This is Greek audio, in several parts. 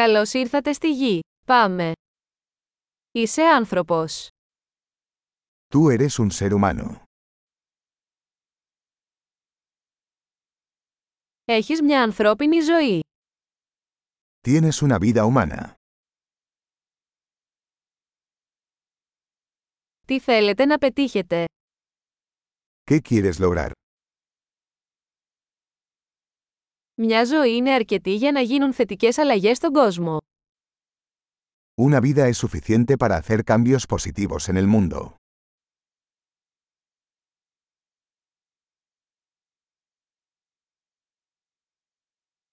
Καλώς ήρθατε στη γη. Πάμε. Είσαι άνθρωπος. Tú eres un ser humano. Έχεις μια ανθρώπινη ζωή. Tienes una vida humana. Τι θέλετε να πετύχετε; ¿Qué quieres lograr? Μια ζωή είναι αρκετή για να γίνουν θετικές αλλαγές στον κόσμο. Una vida es suficiente para hacer cambios positivos en el mundo.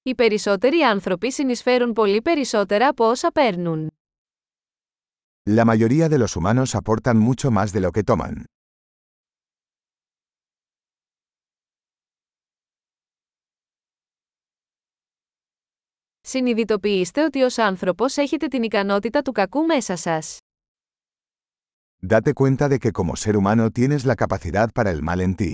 Οι περισσότεροι άνθρωποι συνεισφέρουν πολύ περισσότερα από όσα παίρνουν. La mayoría de los humanos aportan mucho más de lo que toman. Συνειδητοποιήστε ότι ως άνθρωπος έχετε την ικανότητα του κακού μέσα σας. Date cuenta de que como ser humano tienes la capacidad para el mal en ti.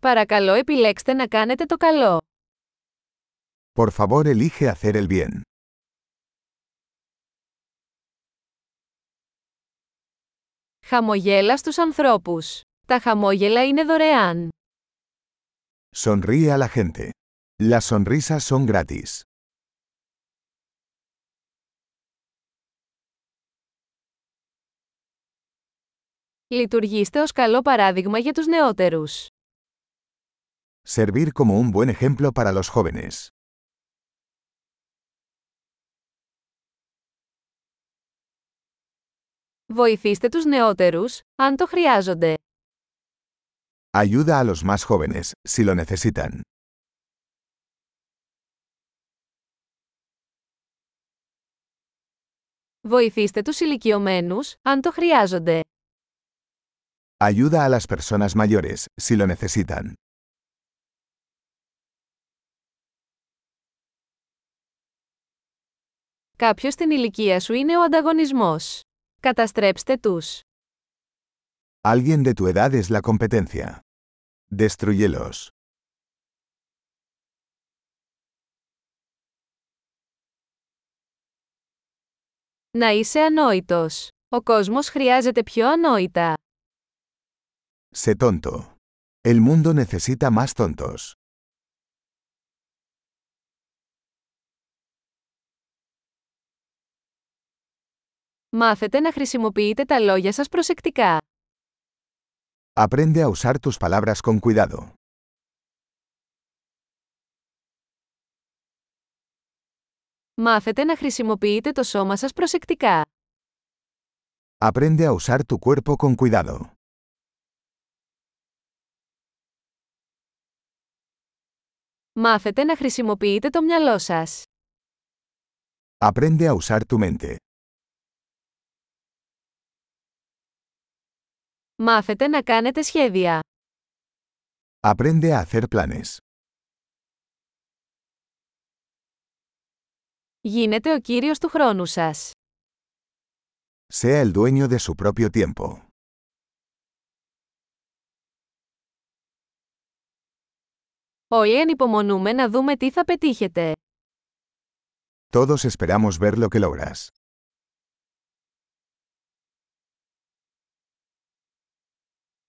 Παρακαλώ επιλέξτε να κάνετε το καλό. Por favor, elige hacer el bien. Χαμογέλα στους ανθρώπους. Τα χαμόγελα είναι δωρεάν. Sonríe a la gente. Las sonrisas son gratis. Λειτουργήστε ως καλό παράδειγμα για τους νεότερους. Servir como un buen ejemplo para los jóvenes. Βοηθήστε τους νεότερους, αν το χρειάζονται. Ayuda a los más jóvenes, si lo necesitan. Βοηθήστε τους ηλικιωμένους, αν το χρειάζονται. Ayuda a las personas mayores, si lo necesitan. Κάποιος στην ηλικία σου είναι ο ανταγωνισμός. Καταστρέψτε τους. Alguien de tu edad es la competencia. Destruyelos. Να είσαι ανόητος. Ο κόσμος χρειάζεται πιο ανόητα. Sé tonto. El mundo necesita más tontos. Μάθετε να χρησιμοποιείτε τα λόγια σας προσεκτικά. Aprende a usar tus palabras con cuidado. Μάθετε να χρησιμοποιείτε το σώμα σας προσεκτικά. Aprende a usar tu cuerpo con cuidado. Μάθετε να χρησιμοποιείτε το μυαλό σας. Aprende a usar tu mente. Μάθετε να κάνετε σχέδια. Aprende a hacer planes. Γίνετε ο κύριος του χρόνου σας. Sea el dueño de su propio tiempo. Όλοι ανυπομονούμε να δούμε τι θα πετύχετε. Todos esperamos ver lo que logras.